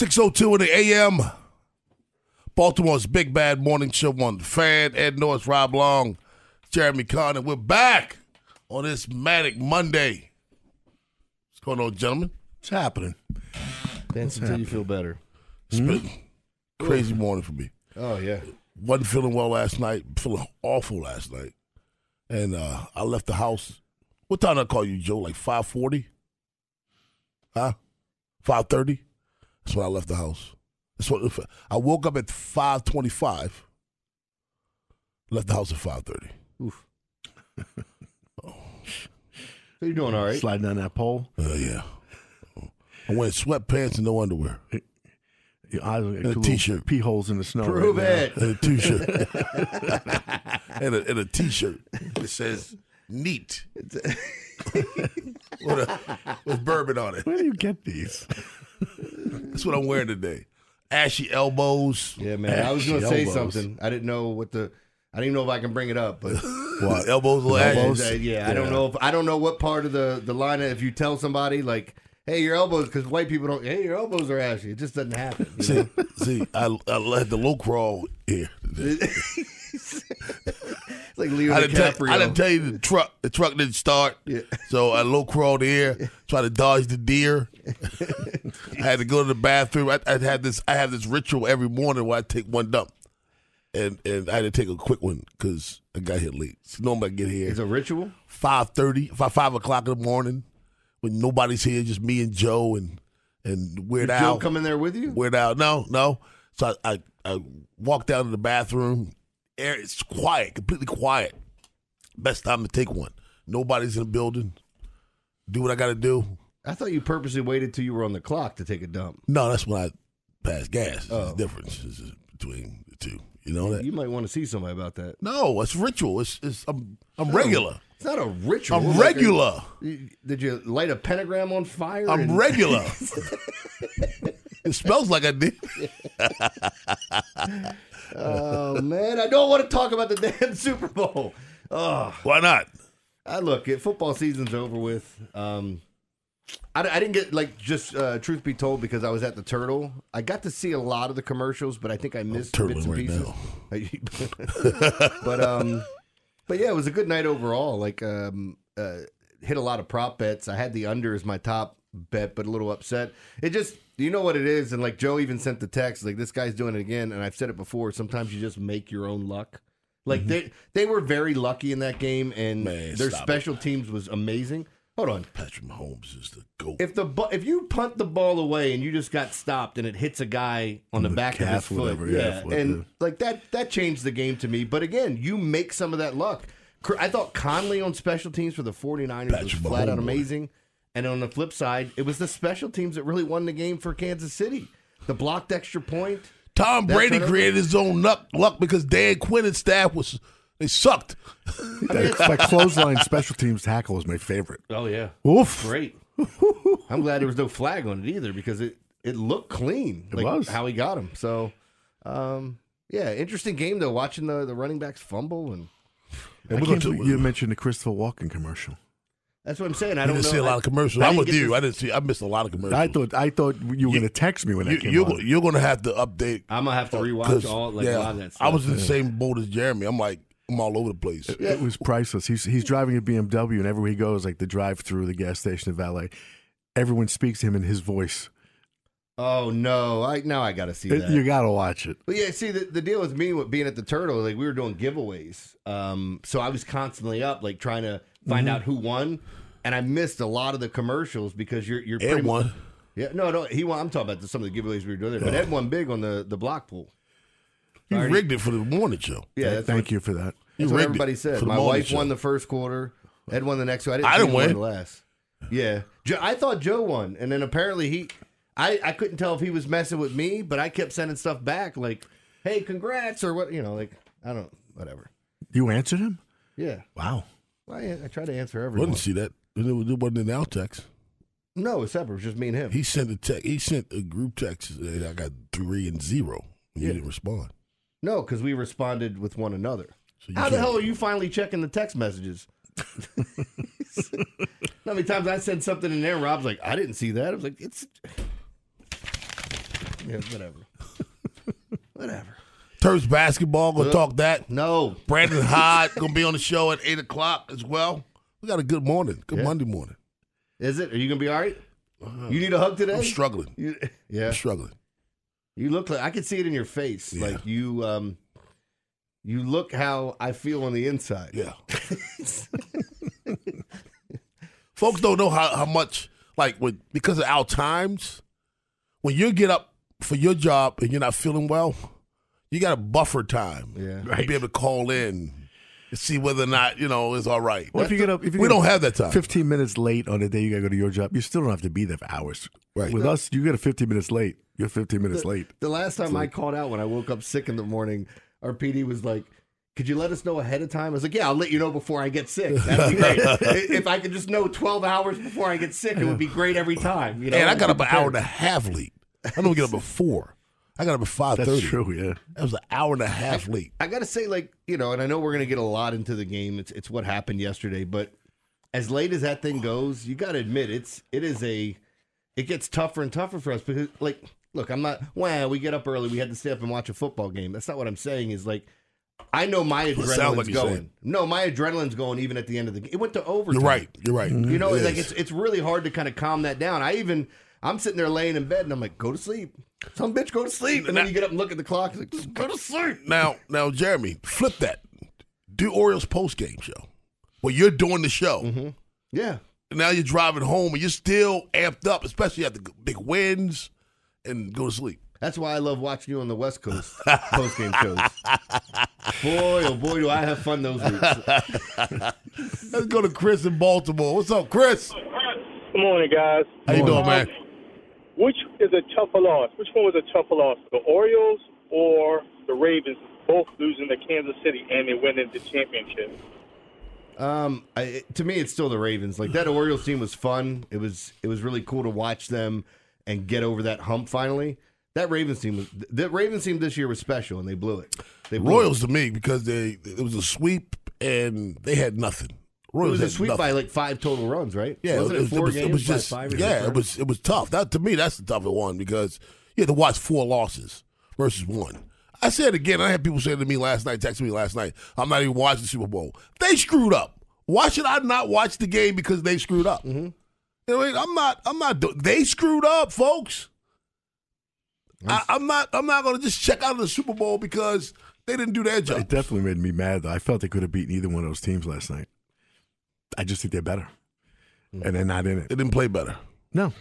602 in the AM. Baltimore's Big Bad Morning Show on the fan. Ed Norris, Rob Long, Jeremy Conn, and we're back on this Manic Monday. What's going on, gentlemen? What's happening? Dance until you feel better. It's been a crazy morning for me. Oh yeah. Wasn't feeling well last night. Feeling awful last night. And uh, I left the house. What time did I call you, Joe? Like 540? Huh? 530? That's when I left the house. That's what I woke up at 525. Left the house at 530. Oof. So you're doing all right. Sliding down that pole. Uh, yeah. I went sweatpants and no underwear. Your eyes are And a two little t-shirt. Pee holes in the snow. Prove right now. it. And a t-shirt. and, a, and a t-shirt that says neat. with, a, with bourbon on it. Where do you get these? That's what I'm wearing today. Ashy elbows. Yeah, man. I was going to say elbows. something. I didn't know what the. I didn't even know if I can bring it up, but What? Elbows, little ashy. Elbows? Uh, yeah, I don't know if I don't know what part of the the line. If you tell somebody like, "Hey, your elbows," because white people don't. Hey, your elbows are ashy. It just doesn't happen. See, know? see, I, I let the low crawl here. like Leo I didn't, tell, I didn't tell you the truck. The truck didn't start, Yeah. so I low crawled here, try to dodge the deer. I had to go to the bathroom. I, I had this. I have this ritual every morning where I take one dump, and and I had to take a quick one because I got here late. So normally I get here it's a ritual. five thirty, five five o'clock in the morning when nobody's here, just me and Joe and and Weird Did Al. Joe come in there with you? Weird Al. No, no. So I, I, I walk down to the bathroom. Air it's quiet, completely quiet. Best time to take one. Nobody's in the building. Do what I got to do. I thought you purposely waited till you were on the clock to take a dump. No, that's when I pass gas. There's Oh. a difference between the two. You know that? You might want to see somebody about that. No, it's ritual. It's, it's I'm I'm regular. It's not a ritual. I'm Like a- regular. did you light a pentagram on fire? I'm and- regular. it smells like I did. Oh man, I don't want to talk about the damn Super Bowl. Oh, Why not? I look, it, football season's over with. Um, I, I didn't get like just uh, truth be told because I was at the Turtle. I got to see a lot of the commercials, but I think I missed turtling bits and right pieces. but um, but yeah, it was a good night overall. Like um, uh, hit a lot of prop bets. I had the under as my top bet, but a little upset. It just you know what it is, and like Joe even sent the text like this guy's doing it again, and I've said it before. Sometimes you just make your own luck. Like they they were very lucky in that game, and Mm-hmm. Man, their special teams was amazing. Hold on, Patrick Mahomes is the goat. if the if you punt the ball away and you just got stopped and it hits a guy on the, the back of his foot, whatever, yeah, yeah, and like that that changed the game to me. But again, you make some of that luck. I thought Conley on special teams for the 49ers was Patrick flat out Mahomes. amazing. And on the flip side, it was the special teams that really won the game for Kansas City. The blocked extra point. Tom Brady turnover? created his own luck, luck because Dan Quinn and staff was they sucked. That, that clothesline special teams tackle was my favorite. Oh yeah, Oof. great. I'm glad there was no flag on it either because it it looked clean. It like was. how he got him. So, um, yeah, interesting game though. Watching the the running backs fumble and I we're can't gonna- believe you mentioned the Christopher Walken commercial. That's what I'm saying. I I don't didn't know. see a lot of commercials. I I'm with you. to- I didn't see. I missed a lot of commercials. I thought I thought you were going to text me when that you, came you're, on. you're going to have to update. I'm gonna have to rewatch 'cause, all like yeah, a lot of that stuff. I was in the same boat as Jeremy. I'm like, I'm all over the place. It was priceless. He's he's driving a BMW, and everywhere he goes, like the drive through the gas station the valet, everyone speaks to him in his voice. Oh no! I now I got to see that. You got to watch it. But yeah, see the, the deal with me with being at the Turtle, like we were doing giveaways, um, so I was constantly up, like trying to find Mm-hmm. out who won, and I missed a lot of the commercials because you're you're Ed won. Yeah, no, no, he won. I'm talking about the, some of the giveaways we were doing there, but Ed won big on the the block pool. He Already- rigged it for the morning show. Yeah, Thank what, you for that. That's what everybody said. My wife show. won the first quarter. Ed won the next one. I didn't, I didn't win. the last. Yeah, Joe, I thought Joe won, and then apparently he. I, I couldn't tell if he was messing with me, but I kept sending stuff back like, "Hey, congrats!" or what, you know, like I don't, whatever. You answered him? Yeah, Wow. I, I try to answer I everyone. didn't see that. It was- it wasn't in our text. No, it's separate. It was just me and him. He sent a text. He sent a group text. and I got three and zero. And You Yeah. didn't respond. no, because we responded with one another. So you How the can't- hell are you finally checking the text messages? How many times I said something in there? Rob's like, I didn't see that. I was like, it's yeah, whatever, whatever. Terps basketball. Gonna Uh, talk that. No, Brandon Hyde gonna be on the show at eight o'clock as well. We got a good morning. Good Yeah. Monday morning. is it? Are you gonna be all right? You need a hug today? I'm struggling. You, yeah, I'm struggling. you look like I can see it in your face. Yeah. Like you, um, you look how I feel on the inside. Yeah. Folks don't know how, how much like when because of our times, when you get up for your job and you're not feeling well, you got a buffer time. Yeah. To be able to call in and see whether or not, you know, it's all right. Well, if you get up, if you we get don't up have that time. 15 minutes late on the day you got to go to your job, you still don't have to be there for hours. Right. With us, you get a 15 minutes late. You're 15 minutes late. The last time I called out when I woke up sick in the morning, our PD was like, "Could you let us know ahead of time?" I was like, "Yeah, I'll let you know before I get sick. That'd be great. if I could just know 12 hours before I get sick, it would be great every time." You know, and I got up be an hour and a half late. I don't get up at four. I got up at five thirty. That's true, yeah. That was an hour and a half late. I gotta say, like you know, and I know we're gonna get a lot into the game. It's it's what happened yesterday, but as late as that thing goes, you gotta admit it's it is a it gets tougher and tougher for us because like look, I'm not wow, we get up early, we had to stay up and watch a football game. That's not what I'm saying. Is like I know my adrenaline's like going. saying. No, my adrenaline's going even at the end of the game. It went to overtime. You're right. You're right. You know, It like it's it's really hard to kind of calm that down. I even I'm sitting there laying in bed and I'm like, go to sleep. Some bitch, go to sleep. And then you get up and look at the clock. It's like, just go to sleep. Now, now, Jeremy, flip that. Do Orioles post game show. Well, you're doing the show. Mm-hmm. Yeah. And now you're driving home and you're still amped up, especially after big wins, and go to sleep. That's why I love watching you on the West Coast post game shows. Boy, oh boy, do I have fun those weeks. Let's go to Chris in Baltimore. What's up, Chris? Good morning, guys. How you doing, man? Which is a tougher loss? Which one was a tougher loss? The Orioles or the Ravens? Both losing to Kansas City and they winning the championship. Um, I, to me, it's still the Ravens. Like that Orioles team was fun. It was it was really cool to watch them and get over that hump finally. That Ravens team was the Ravens team this year was special and they blew it. They blew Royals to me because they it was a sweep and they had nothing. It, it was a had sweep nothing. by like five total runs, right? Yeah, wasn't it, was- four was, games was just five yeah, it was it was tough. That to me, that's the tougher one because you had to watch four losses versus one. I said again. I had people saying to me last night, texting me last night, "I'm not even watching the Super Bowl. They screwed up. Why should I not watch the game because they screwed up? Mm-hmm. You know, what I mean? I'm not. I'm not. do- They screwed up, folks. I, I'm not. I'm not going to just check out of the Super Bowl because they didn't do their job. It definitely made me mad, though. I felt they could have beaten either one of those teams last night. I just think they're better. Hmm. And they're not in it. They didn't play better. No.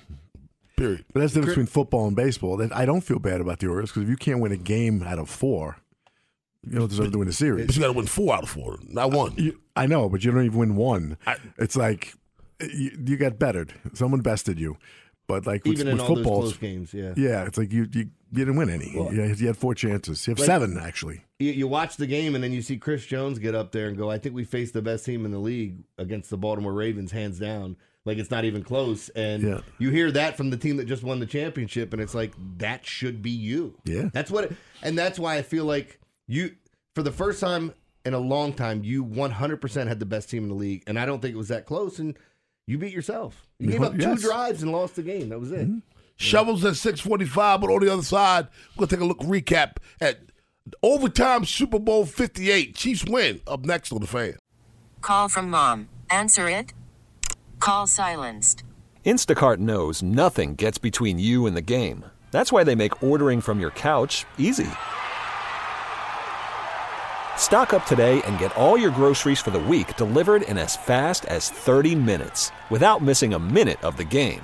Period. But that's the difference between football and baseball. I don't feel bad about the Orioles because if you can't win a game out of four, you don't deserve to win a series. But you got to win four out of four, not one. You, I know, but you don't even win one. I- it's like you, you got bettered. Someone bested you. But like with, Even in with all football, those close games, yeah. yeah, it's like you you, you didn't win any. you, you had four chances. You have Like- seven actually. you, you watch the game and then you see Chris Jones get up there and go, I think we faced the best team in the league against the Baltimore Ravens, hands down. Like it's not even close. And Yeah. you hear that from the team that just won the championship, and it's like, that should be you. Yeah. That's what, it, and that's why I feel like you, for the first time in a long time, you 100% had the best team in the league. And I don't think it was that close. And you beat yourself. You gave up two drives and lost the game. That was it. Mm-hmm. Shovels at 645, but on the other side, we're going to take a look recap at overtime Super Bowl 58. Chiefs win. Up next on the fan. Call from mom. Answer it. Call silenced. Instacart knows nothing gets between you and the game. That's why they make ordering from your couch easy. Stock up today and get all your groceries for the week delivered in as fast as 30 minutes without missing a minute of the game.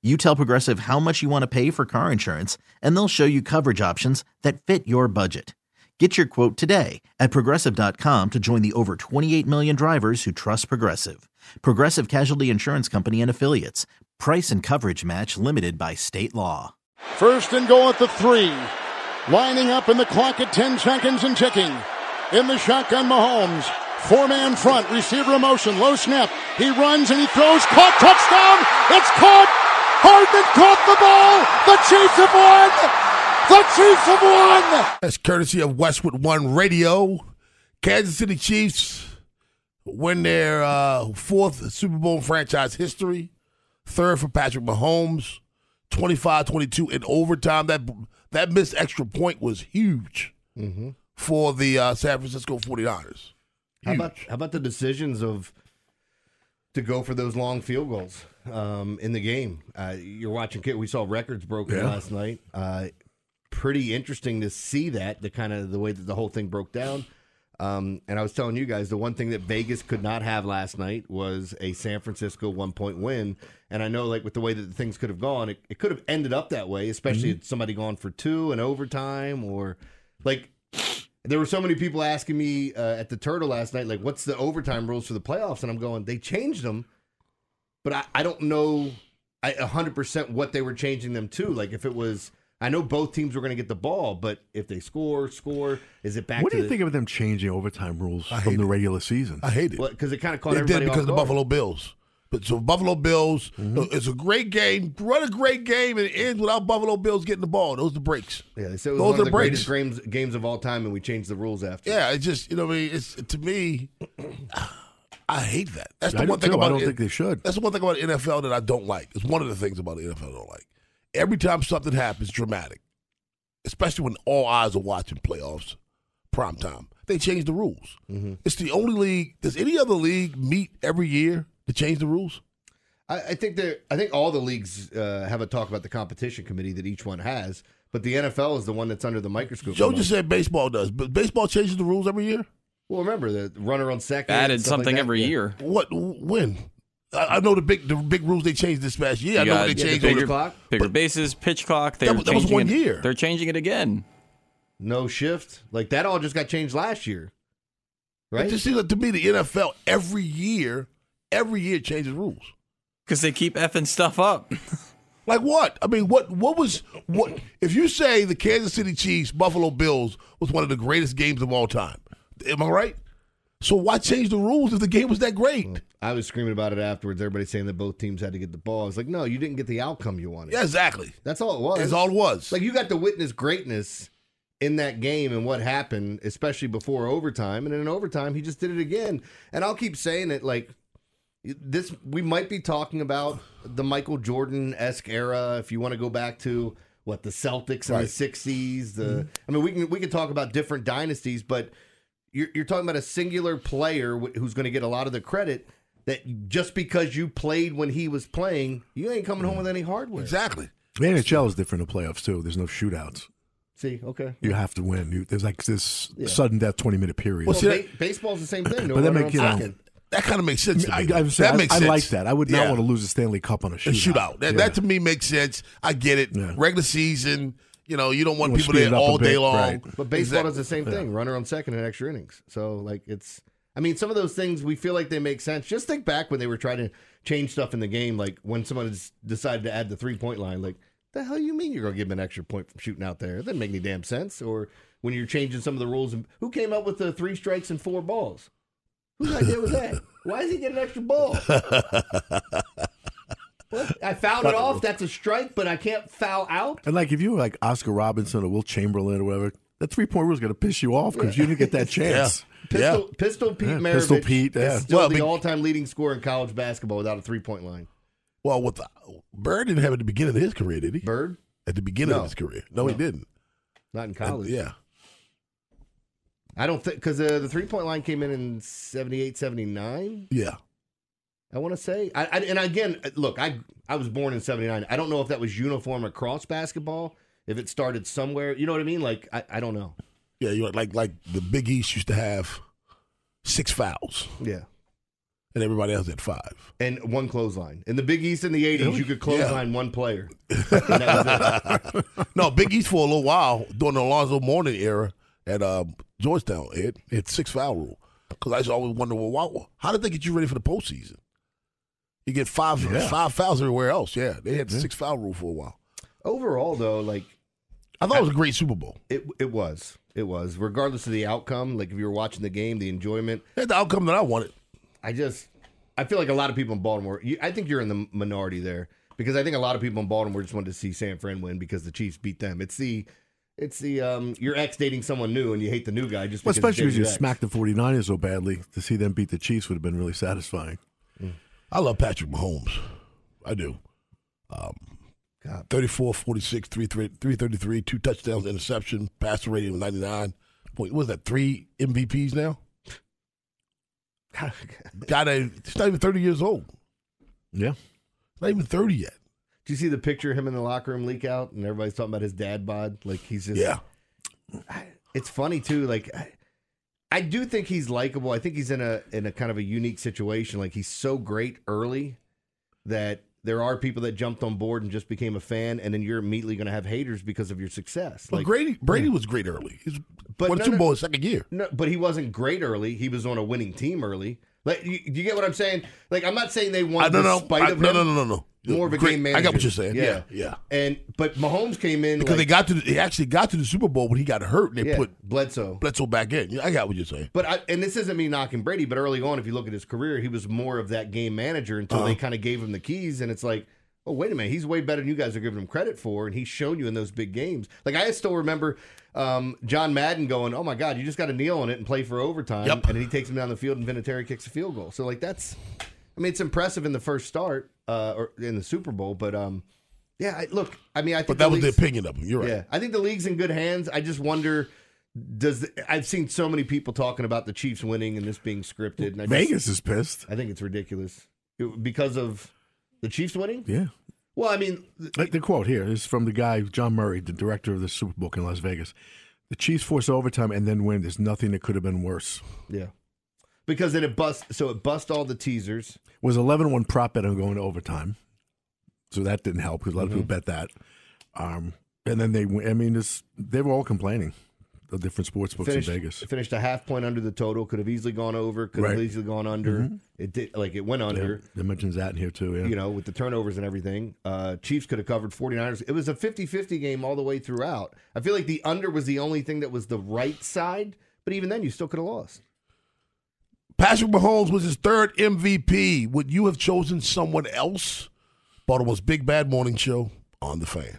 You tell Progressive how much you want to pay for car insurance, and they'll show you coverage options that fit your budget. Get your quote today at progressive.com to join the over 28 million drivers who trust Progressive. Progressive Casualty Insurance Company and Affiliates. Price and coverage match limited by state law. First and goal at the three. Lining up in the clock at 10 seconds and ticking. In the shotgun, Mahomes. Four man front, receiver motion, low snap. He runs and he throws, caught, touchdown! It's caught! Hardman caught the ball! The Chiefs have won! The Chiefs have won! That's courtesy of Westwood One Radio. Kansas City Chiefs win their uh, fourth Super Bowl franchise history. Third for Patrick Mahomes. 25-22 in overtime. That that missed extra point was huge Mm-hmm. for the uh, San Francisco 49ers. How about how about the decisions of to go for those long field goals um, in the game? Uh, you're watching. We saw records broken Yeah. last night. Uh, pretty interesting to see that the kind of the way that the whole thing broke down. Um, and I was telling you guys the one thing that Vegas could not have last night was a San Francisco one point win. And I know, like with the way that things could have gone, it, it could have ended up that way, especially Mm-hmm. had somebody gone for two in overtime or like there were so many people asking me uh, at the Turtle last night, like, what's the overtime rules for the playoffs? And I'm going, they changed them, but I, I don't know I, 100% what they were changing them to. Like, if it was, I know both teams were going to get the ball, but if they score, score, is it back What to do you the, think of them changing overtime rules I from hate the it. regular season? I hate it. Because it kind of caught They everybody did because off of the guard. Buffalo Bills. But so Buffalo Bills, Mm-hmm. uh, it's a great game. What a great game and it ends without Buffalo Bills getting the ball. Those are the breaks. Yeah, they said it was Those one are of the breaks. greatest games, games of all time, and we changed the rules after. Yeah, it's just you know, what I mean, it's to me, I hate that. That's the I one thing too. about I don't it- think they should. That's the one thing about NFL that I don't like. It's one of the things about the NFL I don't like. Every time something happens dramatic, especially when all eyes are watching playoffs, prime time, they change the rules. Mm-hmm. It's the only league. Does any other league meet every year to change the rules? I, I think that I think all the leagues uh, have a talk about the competition committee that each one has, but the NFL is the one that's under the microscope. Joe just said baseball does, but baseball changes the rules every year. Well, remember the runner on second Added stuff like something that. every Yeah. year. What? When? I, I know the big the big rules they changed this past year. I know got they the changed bigger over clock? Bigger bases, pitch clock. They're That was- that was changing one it- year. They're changing it again. No shift, like that all just got changed last year, right? It just seems like to me the NFL every year, every year changes rules. Because they keep effing stuff up. Like what? I mean, what what was what if you say the Kansas City Chiefs Buffalo Bills was one of the greatest games of all time? Am I right? So why change the rules if the game was that great? I was screaming about it afterwards. Everybody saying that both teams had to get the ball. I was like, no, you didn't get the outcome you wanted. Yeah, exactly. That's all it was. That's all it was. Like you got to witness greatness in that game and what happened, especially before overtime. And in overtime, he just did it again. And I'll keep saying it like this we might be talking about the Michael Jordan esque era if you want to go back to what the Celtics in Right. the sixties. The mm-hmm. I mean we can we can talk about different dynasties, but you're, you're talking about a singular player who's going to get a lot of the credit. That just because you played when he was playing, you ain't coming home mm-hmm. with any hardware. exactly. The NHL is different in playoffs too. There's no shootouts. See, okay. You have to win. You, there's like this Yeah. sudden death, twenty minute period. Well, Well, see, ba- baseball's the same thing. No But that runner make you know- second. That kind of makes sense to I, me. I, would say, that I- makes I sense. like that. I would not Yeah. want to lose a Stanley Cup on a a shootout. shootout. That, Yeah. that to me makes sense. I get it. Yeah. Regular season, You know, you don't want We'll people speed there it up a all day bit, long. right. But baseball does the same thing. Runner on second in extra innings. So like it's I mean, some of those things we feel like they make sense. Just think back when they were trying to change stuff in the game, like when someone decided to add the three point line, like the hell you mean you're gonna give them an extra point from shooting out there? It doesn't make any damn sense. Or when you're changing some of the rules and who came up with the three strikes and four balls? Whose idea was that? Why does he get an extra ball? What? I fouled it off. That's a strike, but I can't foul out. And like if you were like Oscar Robinson or Wilt Chamberlain or whatever, that three point rule is going to piss you off because you didn't get that chance. Pistol, Pistol Pete Yeah, Maravich Pistol Pete, yeah. is still Well, the be- all-time leading scorer in college basketball without a three-point line. Well, with Bird didn't have it at the beginning of his career, did he? Bird? At the beginning No. of his career. No, he didn't. Not in college. yeah. I don't think because uh, the three-point line came in in 78, 79. Yeah. I want to say. I, I, and again, look, I I was born in '79. I don't know if that was uniform across basketball. If it started somewhere, you know what I mean? Like I, I don't know. Yeah, you like like the Big East used to have six fouls, Yeah. and everybody else had five. And one clothesline. In the Big East in the '80s, Really? you could clothesline one player. And that was it. no, Big East for a little while during the Alonzo Mourning era at uh, Georgetown, it it had six foul rule. Because I used to always wonder, well, why, how did they get you ready for the postseason? You get five Yeah. five fouls everywhere else. Yeah, they had the six foul rule for a while. Overall, though, like I thought it was a great Super Bowl. It it was. It was. Regardless of the outcome, like if you were watching the game, the enjoyment. They had the outcome that I wanted. I just I feel like a lot of people in Baltimore. You, I think you're in the minority there because I think a lot of people in Baltimore just wanted to see San Fran win because the Chiefs beat them. It's the it's the um your ex dating someone new and you hate the new guy just Well, especially it's because you your ex. smacked the 49ers so badly, to see them beat the Chiefs would have been really satisfying. I love Patrick Mahomes. I do. Um, 34, 46, 333, two touchdowns, interception, passer rating of 99. Wait, what is that, three MVPs now? Guy that, he's not even 30 years old. Yeah. Not even 30 yet. Do you see the picture of him in the locker room leak out and everybody's talking about his dad bod? Like he's just Yeah. it's funny too. Like I, I do think he's likable. I think he's in a in a kind of a unique situation. Like he's so great early that there are people that jumped on board and just became a fan, and then you're immediately going to have haters because of your success. But Like Brady, Brady was great early. He's But won no, no- his second year. no, but he wasn't great early. He was on a winning team early. Like you, you get what I'm saying? Like I'm not saying they won I, no, no, despite I- of no, him. no, no, no, no. More of a Great. game manager. I got what you're saying. Yeah, yeah. And but Mahomes came in Because like, they got to, the, they actually got to the Super Bowl when he got hurt. and They yeah, put Bledsoe. Bledsoe back in. Yeah, I got what you're saying. But I, and this isn't me knocking Brady, but early on, if you look at his career, he was more of that game manager until they Uh-huh. kind of gave him the keys, and it's like, oh wait a minute, he's way better than you guys are giving him credit for, and he's shown you in those big games. Like I still remember um, John Madden going, "Oh my God, you just got to kneel on it and play for overtime," Yep. and then he takes him down the field, and Vinatieri kicks a field goal. So like that's, I mean, it's impressive in the first start uh, or in the Super Bowl, but um, yeah, I, look, I mean, I think But that was the opinion of him. You're right. yeah, I think the league's in good hands. I just wonder. Does the, I've seen so many people talking about the Chiefs winning and this being scripted? And I just- Vegas is pissed. I think it's ridiculous It- because of the Chiefs winning. Yeah. Well, I mean, Like the quote here is from the guy, John Murray, the director of the Superbook in Las Vegas. The Chiefs force overtime and then win. There's nothing that could have been worse. yeah, because then it bust. So it bust all the teasers. Was 11 1 prop bet on going to overtime. So that didn't help because a lot of people bet that. Um, and then they. I mean, this, they were all complaining, the different sports books Finished, in Vegas. finished a half point under the total. Could have easily gone over. Could have easily gone under. Mhm. It did like it went under. Yeah, they mentions that in here too. Yeah. You know, with the turnovers and everything, uh, Chiefs could have covered 49ers. It was a 50-50 game all the way throughout. I feel like the under was the only thing that was the right side, but even then, you still could have lost. Patrick Mahomes was his third MVP. Would you have chosen someone else? Baltimore's Big Bad Morning Show on the fan.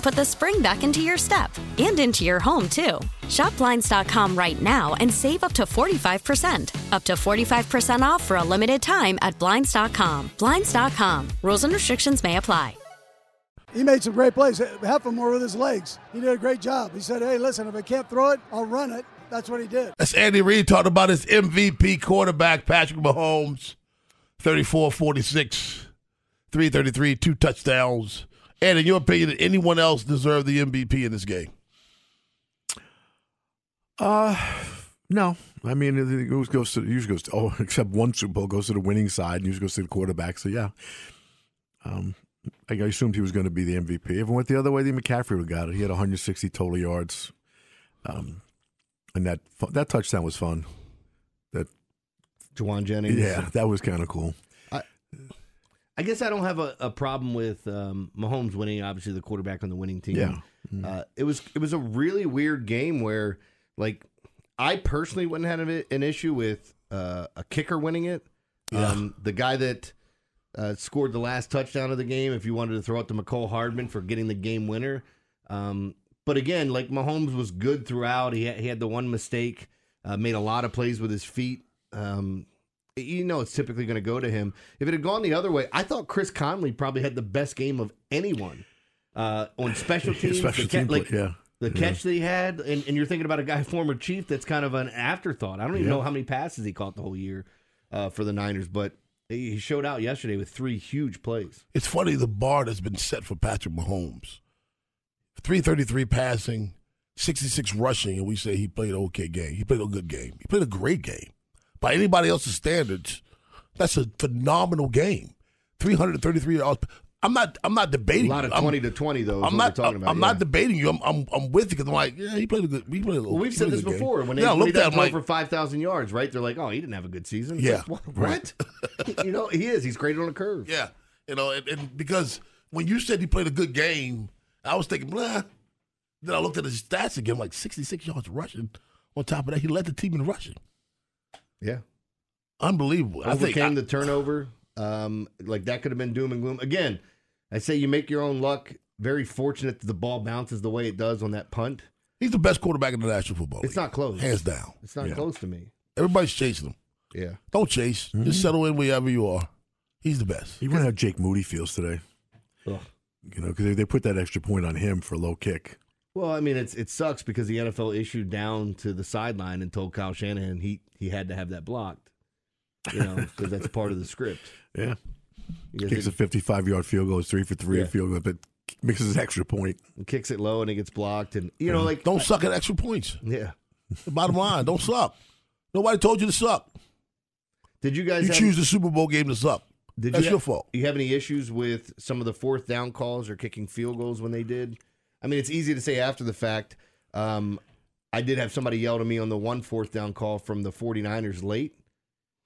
put the spring back into your step and into your home, too. Shop Blinds.com right now and save up to 45%. Up to 45% off for a limited time at Blinds.com. Blinds.com. Rules and restrictions may apply. He made some great plays. Half of them were with his legs. He did a great job. He said, hey, listen, if I can't throw it, I'll run it. That's what he did. That's Andy Reid talking about his MVP quarterback, Patrick Mahomes, 34 46, 333, two touchdowns. And in your opinion, did anyone else deserve the MVP in this game? Uh, no. I mean, it goes, goes to usually goes to, oh, except one Super Bowl goes to the winning side, and usually goes to the quarterback. So yeah, um, I assumed he was going to be the MVP. If it went the other way, then McCaffrey would have got it. He had 160 total yards, um, and that that touchdown was fun. That Jauan Jennings. yeah, that was kind of cool. I, guess I don't have a, a problem with um, Mahomes winning. Obviously, the quarterback on the winning team. Yeah. Uh, it was it was a really weird game where, like, I personally wouldn't have an issue with uh, a kicker winning it. Um, the guy that uh, scored the last touchdown of the game. If you wanted to throw out to Mecole Hardman for getting the game winner, um, but again, like Mahomes was good throughout. He had, he had the one mistake, uh, made a lot of plays with his feet. Um, you know, it's typically going to go to him. If it had gone the other way, I thought Chris Conley probably had the best game of anyone uh, on special teams. Special ca- team play, like, yeah. The Yeah. catch that he had, and, and you're thinking about a guy, former Chief, that's kind of an afterthought. I don't even Yeah. know how many passes he caught the whole year uh, for the Niners, but he he showed out yesterday with three huge plays. It's funny the bar that's been set for Patrick Mahomes. 333 passing, 66 rushing, and we say he played an okay game. He played a good game. He played a great game. By anybody else's standards, that's a phenomenal game. 333 yards. I'm not I'm not debating. A lot of you. I'm- 20 to 20, though. I'm not talking I'm, about. I'm yeah. not debating you. I'm I'm, I'm with you because I'm like, yeah, he played a good he played a Well, we've said this good game. before. When they, yeah, looked at him like, for 5,000 yards, right? They're like, oh, he didn't have a good season. It's Yeah, like, what? you know, he is. He's great on a curve. Yeah, you know, and, and because when you said he played a good game, I was thinking, blah. Then I looked at his stats again, like 66 yards rushing. On top of that, he led the team in rushing. Yeah. Unbelievable. I think Overcame I- the turnover. Um, like that could have been doom and gloom. Again, I say you make your own luck. Very fortunate that the ball bounces the way it does on that punt. he's the best quarterback in the National Football It's not close. Hands down. It's not Yeah. close to me. Everybody's chasing him. Yeah. Don't chase. Mm-hmm. Just settle in wherever you are. He's the best. You wonder how Jake Moody feels today. Ugh. You know, because they, they put that extra point on him for a low kick. Well, I mean, it's it sucks because the NFL issued down to the sideline and told Kyle Shanahan he he had to have that blocked. You know, because that's part of the script. Yeah. Because Kicks it- a 55 yard field goal, it's three for three Yeah. field goal, but mixes an extra point. kicks it low and it gets blocked, and you know, like Don't suck at extra points. yeah. The bottom line, don't suck. Nobody told you to suck. Did you guys You choose the Super Bowl game to suck. Did That's you your fault. You have any issues with some of the fourth down calls or kicking field goals when they did? I mean, it's easy to say after the fact. Um, I did have somebody yell to me on the one fourth down call from the 49ers late.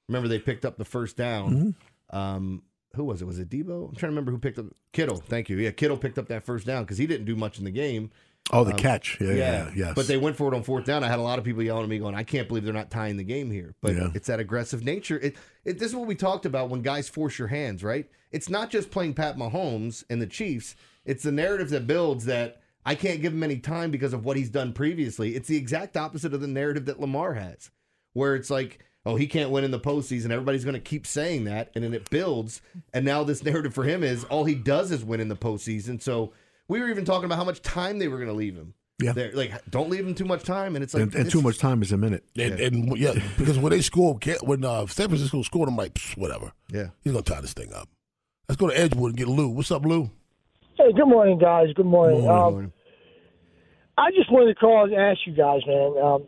Remember, they picked up the first down. Um, who was it? Was it Deebo? I'm trying to remember who picked up Kittle. Thank you. Yeah, Kittle picked up that first down because he didn't do much in the game. Oh, the Um, catch. Yeah, yeah, yes. But they went for it on fourth down. I had a lot of people yelling at me, going, "I can't believe they're not tying the game here." But Yeah. it's that aggressive nature. It, it. This is what we talked about when guys force your hands, right? It's not just playing Pat Mahomes and the Chiefs. It's the narrative that builds that I can't give him any time because of what he's done previously. It's the exact opposite of the narrative that Lamar has, where it's like, "Oh, he can't win in the postseason." Everybody's going to keep saying that, and then it builds. And now this narrative for him is all he does is win in the postseason. So we were even talking about how much time they were going to leave him. Yeah. They're like, don't leave him too much time, and it's like and, and too much time is a minute. And, and yeah, because when they scored, when uh, San Francisco scored, I'm like, whatever. Yeah. He's gonna tie this thing up. Let's go to Edgewood and get Lou. What's up, Lou? Hey, good morning, guys. Good morning. Morning, um, morning. I just wanted to call and ask you guys, man. Um,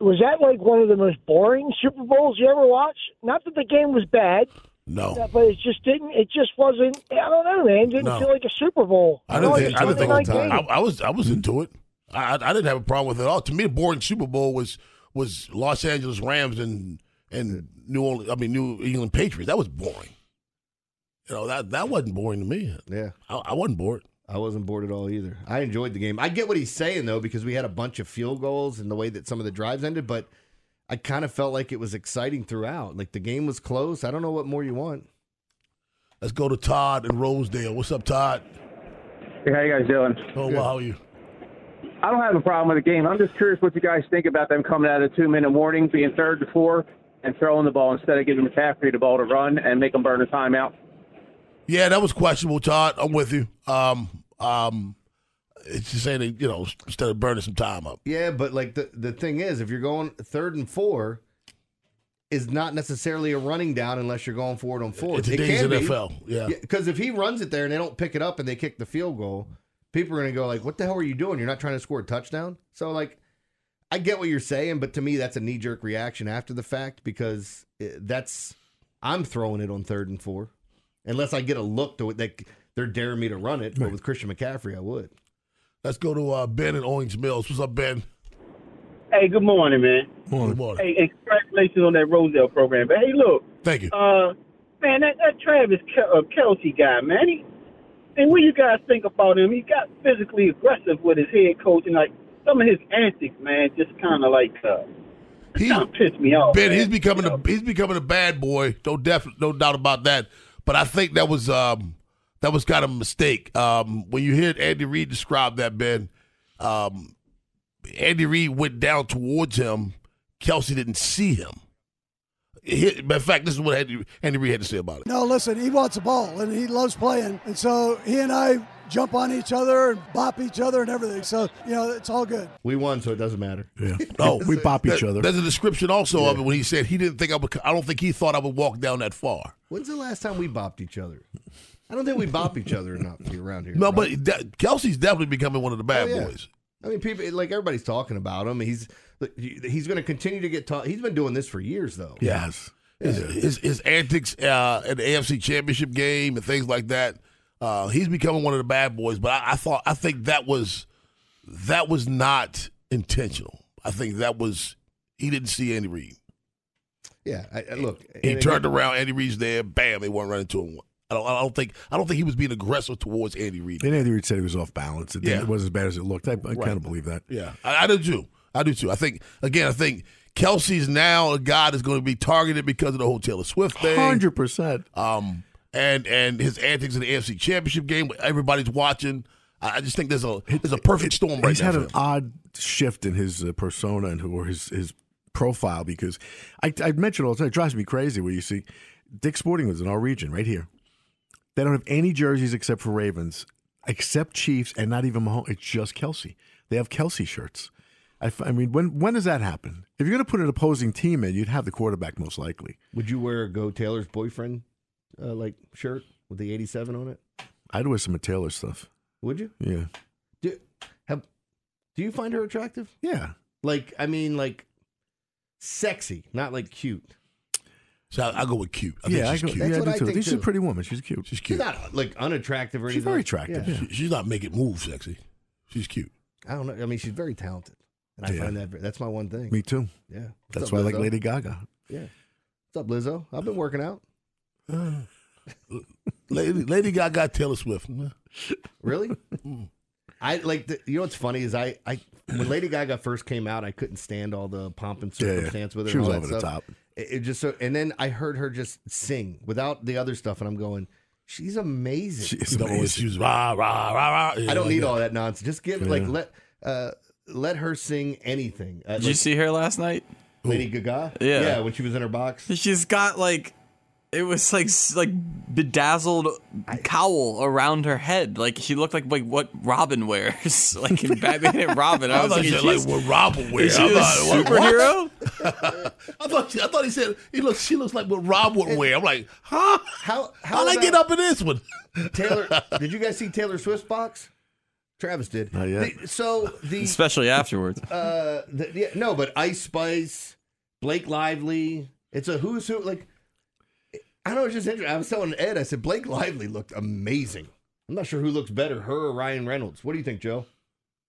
was that like one of the most boring Super Bowls you ever watched? Not that the game was bad, No. but it just didn't. It just wasn't. I don't know, man. It didn't No. feel like a Super Bowl. I didn't think. a I didn't think. Sunday night I. I was. I was into it. I, I I didn't have a problem with it at all. To me, the boring Super Bowl was was Los Angeles Rams and and New Orleans. I mean, New England Patriots. That was boring. You know that that wasn't boring to me. Yeah, I, I wasn't bored. I wasn't bored at all either. I enjoyed the game. I get what he's saying though because we had a bunch of field goals and the way that some of the drives ended, but I kind of felt like it was exciting throughout. Like the game was close. I don't know what more you want. Let's go to Todd and Rosedale. What's up, Todd? Hey, how you guys doing? Oh, well, how are you? I don't have a problem with the game. I'm just curious what you guys think about them coming out of the two minute warning, being third to four, and throwing the ball instead of giving McCaffrey the ball to run and make them burn a timeout. Yeah, that was questionable, Todd. I'm with you. Um, um, it's just saying that you know instead of burning some time up. Yeah, but like the the thing is, if you're going third and four, is not necessarily a running down unless you're going forward on four. In today's NFL, yeah. Because if he runs it there and they don't pick it up and they kick the field goal, people are going to go like, "What the hell are you doing? You're not trying to score a touchdown." So like, I get what you're saying, but to me, that's a knee jerk reaction after the fact because eh, that's I'm throwing it on third and four, unless I get a look to it that they're daring me to run it. But with Christian McCaffrey, I would. Let's go to uh, Ben in Owings Mills. What's up, Ben? Hey, good morning, man. Good morning. Hey, hey, congratulations on that Roselle program. But hey, look, Thank you. uh, man, that, that Travis Kel- uh, Kelce guy, man, he, and what you guys think about him? He got physically aggressive with his head coach, and like some of his antics, man, just kind of like uh, kind of pissed me off. Ben, man. he's becoming a he's becoming a bad boy. No def, no doubt about that. But I think that was um that was kind of a mistake. Um, when you hear Andy Reid describe that, Ben, um, Andy Reid went down towards him. Kelce didn't see him. He- in fact, this is what Andy, Andy Reid had to say about it. No, listen, he wants the ball and he loves playing. And so he and I jump on each other and bop each other and everything. So, you know, it's all good. We won, so it doesn't matter. Yeah. Oh, we bop each other. There's a description also of it when he said he didn't think I would. I don't think he thought I would walk down that far. When's the last time we bopped each other? I don't think we bop each other enough around here. No, right? but that, Kelce's definitely becoming one of the bad Oh, yeah. boys. I mean, people like everybody's talking about him. He's he's going to continue to get taught. He's been doing this for years, though. Yes. His, his, his antics uh, at the AFC Championship game and things like that. Uh, he's becoming one of the bad boys. But I, I thought I think that was that was not intentional. I think that was he didn't see Andy Reid. Yeah, I, I- look, He and turned again- around. Andy Reid's there. Bam! They weren't running to him. I don't. I don't think. I don't think he was being aggressive towards Andy Reid. And Andy Reid said he was off balance. It, Yeah. it wasn't as bad as it looked. I, I Right. kind of believe that. Yeah, I, I do too. I do too. I think again. I think Kelce's now a guy that's going to be targeted because of the whole Taylor Swift thing. Hundred percent. And and his antics in the AFC Championship game, where everybody's watching. I I just think there's a there's a perfect storm right He's now. had for an odd shift in his uh, persona and or his his profile because I I mentioned all the time. It drives me crazy where you see Dick Sporting Goods in our region right here. They don't have any jerseys except for Ravens, except Chiefs, and not even Mahomes. It's just Kelce. They have Kelce shirts. I, f- I mean, when when does that happen? If you're going to put an opposing team in, you'd have the quarterback most likely. Would you wear a Go Taylor's boyfriend uh, like shirt with the '87 on it? I'd wear some of Taylor stuff. Would you? Yeah. Do, have, do you find her attractive? Yeah. Like, I mean, like sexy, not like cute. So I, I go with cute. I yeah, think she's I, go, cute. yeah, I do I too. think, She's a pretty woman. She's cute. She's cute. She's not like unattractive or anything. She's very attractive, Yeah. She- she's not making move sexy. She's cute. I don't know. I mean, she's very talented, and I Yeah. find that very, that's my one thing. Me too. Yeah. What's That's up, why I like Lady Gaga. Yeah. What's up, Lizzo? I've been working out. Lady, Lady Gaga, Taylor Swift. Really? I like the, you know what's funny is I, I when Lady Gaga first came out, I couldn't stand all the pomp and Yeah, yeah. circumstance with her. She was over the top. It, it just so, and then I heard her just sing without the other stuff, and I'm going, she's amazing. She's You know, when amazing. she was rah rah rah rah. I don't like need that. all that nonsense. Just give like let uh, let her sing anything. Uh, Did you see her last night? Lady Gaga? Yeah. yeah, when she was in her box. She's got like It was like like bedazzled cowl around her head. Like she looked like like what Robin wears, like in Batman and Robin. I, I was thought thinking, said, like, what Robin wear. Is she I a thought, what- superhero? I thought I thought he said he looks. She looks like what Rob would wear. I'm like, huh? How how How'd I get up in this one? Taylor, did you guys see Taylor Swift's box? Travis did. Not yet. The- so the Especially afterwards. uh, the, yeah, no, but Ice Spice, Blake Lively. It's a who's who. Like, I don't know. It's just interesting. I was telling Ed. I said Blake Lively looked amazing. I'm not sure who looks better, her or Ryan Reynolds. What do you think, Joe?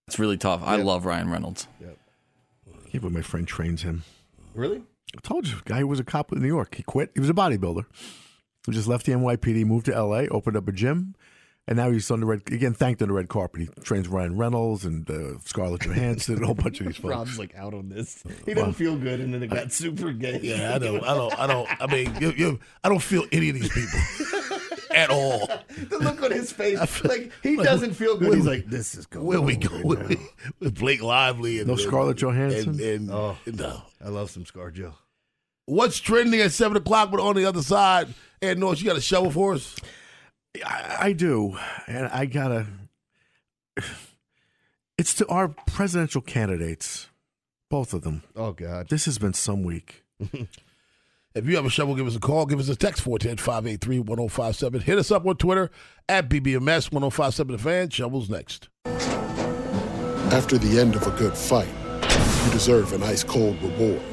It's really tough. I love Ryan Reynolds. Yeah, but my friend trains him. Really? I told you, guy who was a cop in New York. He quit. He was a bodybuilder. He just left the NYPD, moved to LA, opened up a gym, and now he's on the red. Again, thanked on the red carpet. He trains Ryan Reynolds and uh, Scarlett Johansson, and a whole bunch of these folks. Rob's like out on this. He doesn't feel good, and then it got super gay. Yeah, I don't. I don't. I don't. I mean, you, you, I don't feel any of these people at all. the look on his face, like he doesn't feel good. Where He's we- like, "This is going." Where we on go right with, with Blake Lively and No Scarlett Johansson? And, and Oh. no. I love some Scar Joe. What's trending at seven o'clock? But on the other side, Ed Norris, you got a shovel for us? I, I do, and I gotta. It's to our presidential candidates, both of them. Oh God, this has been some week. If you have a shovel, give us a call. Give us a text 410-583-1057. Hit us up on Twitter at BBMS 1057 The Fan. Shovels next. After the end of a good fight, you deserve an ice cold reward.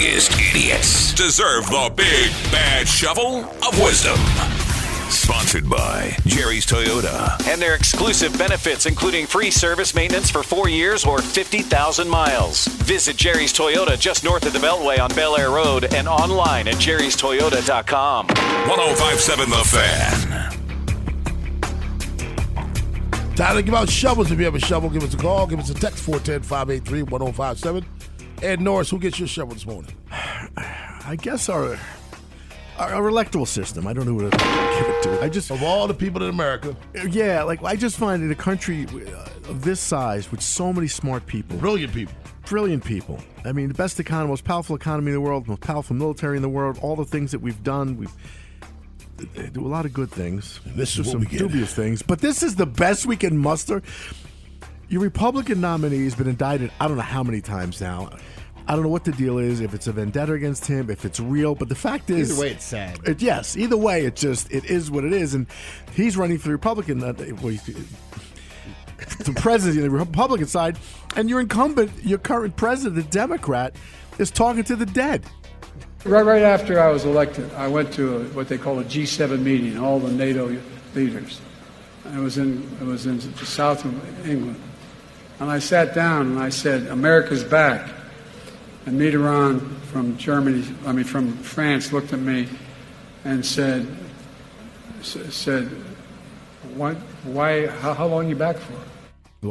The biggest idiots deserve the big bad shovel of wisdom. Sponsored by Jerry's Toyota. And their exclusive benefits, including free service maintenance for four years or 50,000 miles. Visit Jerry's Toyota just north of the Beltway on Bel Air Road and online at jerrystoyota.com. 1057 The Fan. Time to give out shovels. If you have a shovel, give us a call. Give us a text 410-583-1057. Ed Norris, who gets your shovel this morning? I guess our our, our electoral system. I don't know who to give it to. I just of all the people in America. Yeah, like I just find in a country uh, of this size with so many smart people, brilliant people, brilliant people. I mean, the best economy, most powerful economy in the world, most powerful military in the world. All the things that we've done, we've do a lot of good things. This is what some dubious things, but this is the best we can muster. Your Republican nominee has been indicted. I don't know how many times now. I don't know what the deal is. If it's a vendetta against him, if it's real, but the fact is, Either way, it's sad. It, yes, either way, it just it is what it is, and he's running for the Republican. Uh, well, the presidency on the Republican side, and your incumbent, your current president, the Democrat, is talking to the dead. Right, right after I was elected, I went to a, what they call a G7 meeting, all the NATO leaders. And it was in it was in the south of England, and I sat down and I said, "America's back." And Mitterrand from Germany, I mean from France, looked at me and said, s- "said, what? Why? How, how long you back for?"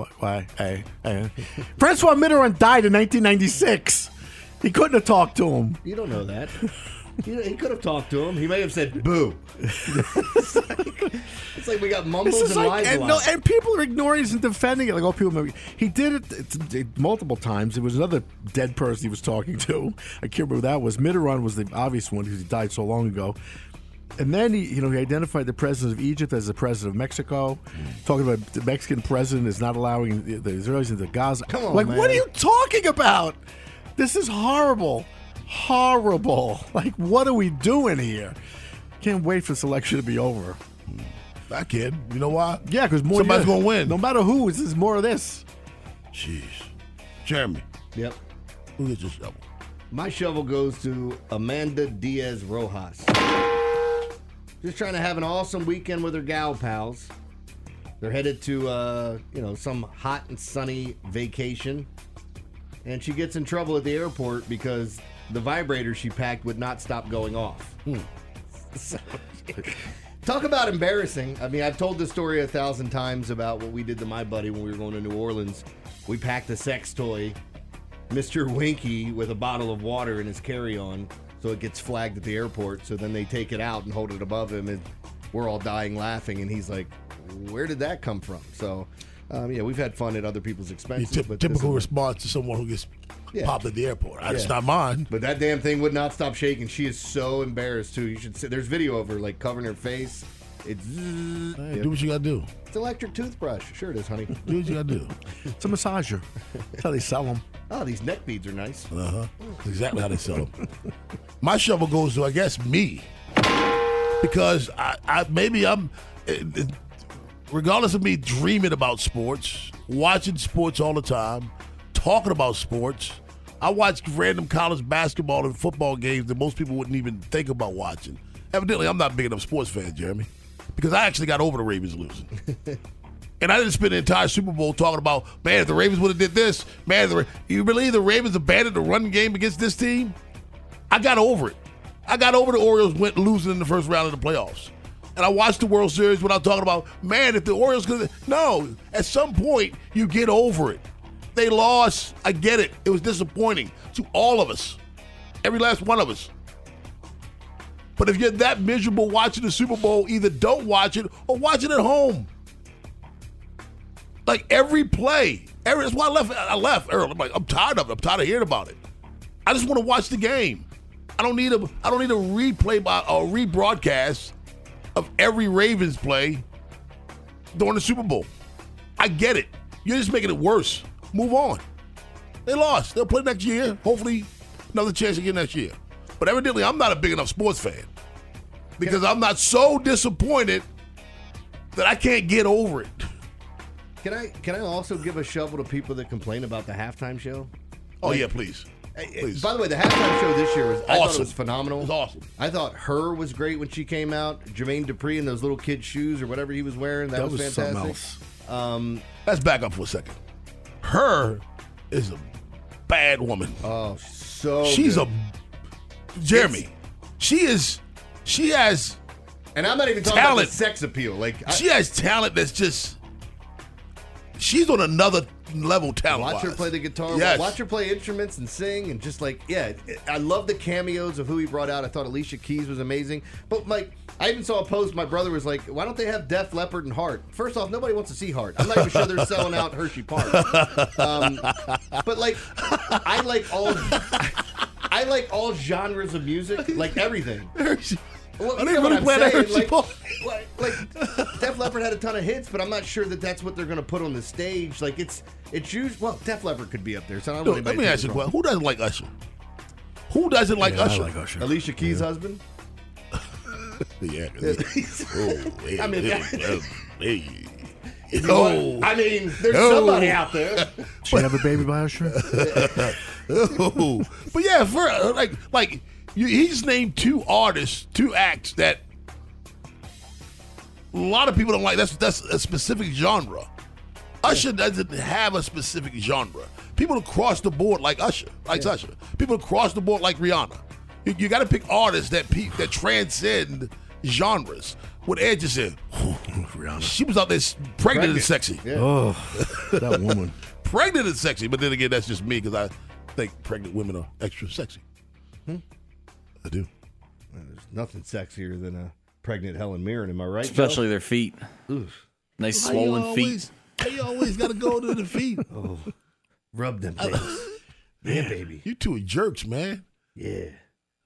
Wh- Why? Hey, hey. Francois Mitterrand died in 1996. He couldn't have talked to him. You don't know that. He, he could have talked to him. He may have said "boo." it's, like, it's like we got mumbles and like, and, no, and people are ignoring it and defending it. Like, oh, people, maybe he did it, it, it multiple times. There was another dead person he was talking to. I can't remember who that was. Mitterrand was the obvious one because he died so long ago. And then he, you know, he identified the president of Egypt as the president of Mexico, hmm. talking about the Mexican president is not allowing the, the Israelis into Gaza. Come on, like, man. what are you talking about? This is horrible, horrible. Like, what are we doing here? Can't wait for this election to be over. I kid. You know why? Yeah, because more somebody's gonna win. No matter who, it's just more of this. Jeez, Jeremy, Yep. who gets your shovel? My shovel goes to Amanda Diaz Rojas. Just trying to have an awesome weekend with her gal pals. They're headed to, uh, you know, some hot and sunny vacation. And she gets in trouble at the airport because the vibrator she packed would not stop going off. So, talk about embarrassing. I mean, I've told this story a thousand times about what we did to my buddy when we were going to New Orleans. We packed a sex toy Mr. Winky with a bottle of water in his carry-on, so it gets flagged at the airport. So then they take it out and hold it above him, and we're all dying laughing. And he's like, "Where did that come from?" So, um, yeah, we've had fun at other people's expense. typ- typical response to someone who gets Yeah. popped at the airport. It's Yeah. not mine. But that damn thing would not stop shaking. She is so embarrassed too. You should see. There's video of her like covering her face. It's Hey, do what you gotta do. It's electric toothbrush. Sure it is, honey. Do what you gotta do. It's a massager. That's how they sell them. Oh, these neck beads are nice. Uh huh. Exactly how they sell them. My shovel goes to, I guess, me, because I, I maybe I'm, eh, eh, regardless of me dreaming about sports, watching sports all the time, talking about sports. I watch random college basketball and football games that most people wouldn't even think about watching. Evidently, I'm not big enough sports fan, Jeremy, because I actually got over the Ravens losing. And I didn't spend the entire Super Bowl talking about, man, if the Ravens would have did this, man, the, you believe the Ravens abandoned the run game against this team? I got over it. I got over the Orioles went losing in the first round of the playoffs. And I watched the World Series without talking about, man, if the Orioles could no, at some point you get over it. They lost. I get it. It was disappointing to all of us. Every last one of us. But if you're that miserable watching the Super Bowl, either don't watch it or watch it at home. Like every play, every, that's why I left. I left early. I'm like, I'm tired of it. I'm tired of hearing about it. I just want to watch the game. I don't need a. I don't need a replay by a rebroadcast of every Ravens play during the Super Bowl. I get it. You're just making it worse. Move on. They lost. They'll play next year. Hopefully, another chance again next year. But evidently, I'm not a big enough sports fan because I'm not so disappointed that I can't get over it. Can I can I also give a shovel to people that complain about the halftime show? Oh Like- yeah, please. Please. By the way, the halftime show this year was I thought it was phenomenal. It was awesome. I thought H.E.R. was great when she came out. Jermaine Dupri in those little kid shoes or whatever he was wearing. That, That was, was something fantastic. else. Um, Let's back up for a second. H.E.R. is a bad woman. Oh, so she's good. a Jeremy. She is. She has. And I'm not even talking talent. about the sex appeal. Like I, she has talent that's just. She's on another level talent. Watch her play the guitar. Yes. Watch her play instruments and sing, and just like yeah, I love the cameos of who he brought out. I thought Alicia Keys was amazing. But like, I even saw a post. My brother was like, "Why don't they have Def Leppard and Heart?" First off, nobody wants to see Heart. I'm not even sure they're selling out Hershey Park. Um, but like, I like all. I like all genres of music, like everything. Well, Are you they know what really I'm playing that saying, Hershey like- Park? like, like Def Leppard had a ton of hits, but I'm not sure that that's what they're going to put on the stage. Like it's it's usually well, Def Leppard could be up there. So I don't know. Let me ask you a question. Who doesn't like Usher? Who doesn't like Yeah, I like Usher. Alicia Keys' husband. yeah. Yeah. oh, hey, I mean, hey, that- hey. You Oh. I mean, there's Oh. somebody out there. She have a baby by Usher? oh. But yeah, for uh, like like you, he's named two artists, two acts that a lot of people don't like. That's that's a specific genre. Usher doesn't have a specific genre. People across the board like Usher, likes Usher. People across the board like Rihanna. You, you got to pick artists that pe- that transcend genres. What Ed just said, She was out there s- pregnant, and sexy. Yeah. Oh, that woman. pregnant and sexy. But then again, that's just me because I think pregnant women are extra sexy. Hmm? I do. There's nothing sexier than a pregnant Helen Mirren. Am I right? Joe? Especially their feet. Oof. Nice Why you swollen feet. always- why you always got to go to the feet. Oh, rub them things. yeah, baby. You two are jerks, man. Yeah.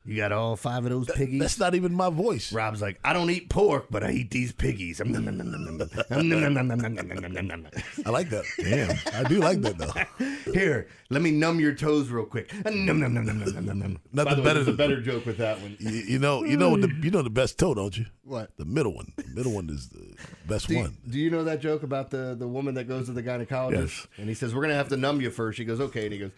You got all five of those piggies? That's not even my voice. Rob's like, I don't eat pork, but I eat these piggies. I like that. Damn, I do like that though. Here, let me numb your toes real quick. Nothing better there's a than- better joke with that one. You, you know, you know the you know the best toe, don't you? What? The middle one. The middle one is the best Do you, one. do you know that joke about the, the woman that goes to the gynecologist? Yes. And he says, We're going to have to numb you first. She goes, Okay. And he goes,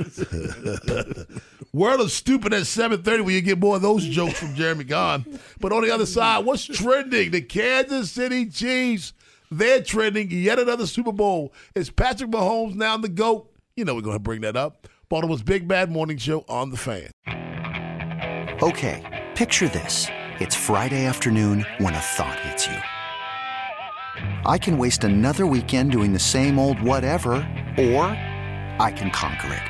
World of stupid at seven thirty. When you get more of those jokes from Jeremy Gahn. But on the other side, what's trending? The Kansas City Chiefs. They're trending. Yet another Super Bowl. Is Patrick Mahomes now the goat? You know we're going to bring that up. Baltimore's Big Bad Morning Show on the Fan. Okay, picture this. It's Friday afternoon when a thought hits you. I can waste another weekend doing the same old whatever, or I can conquer it.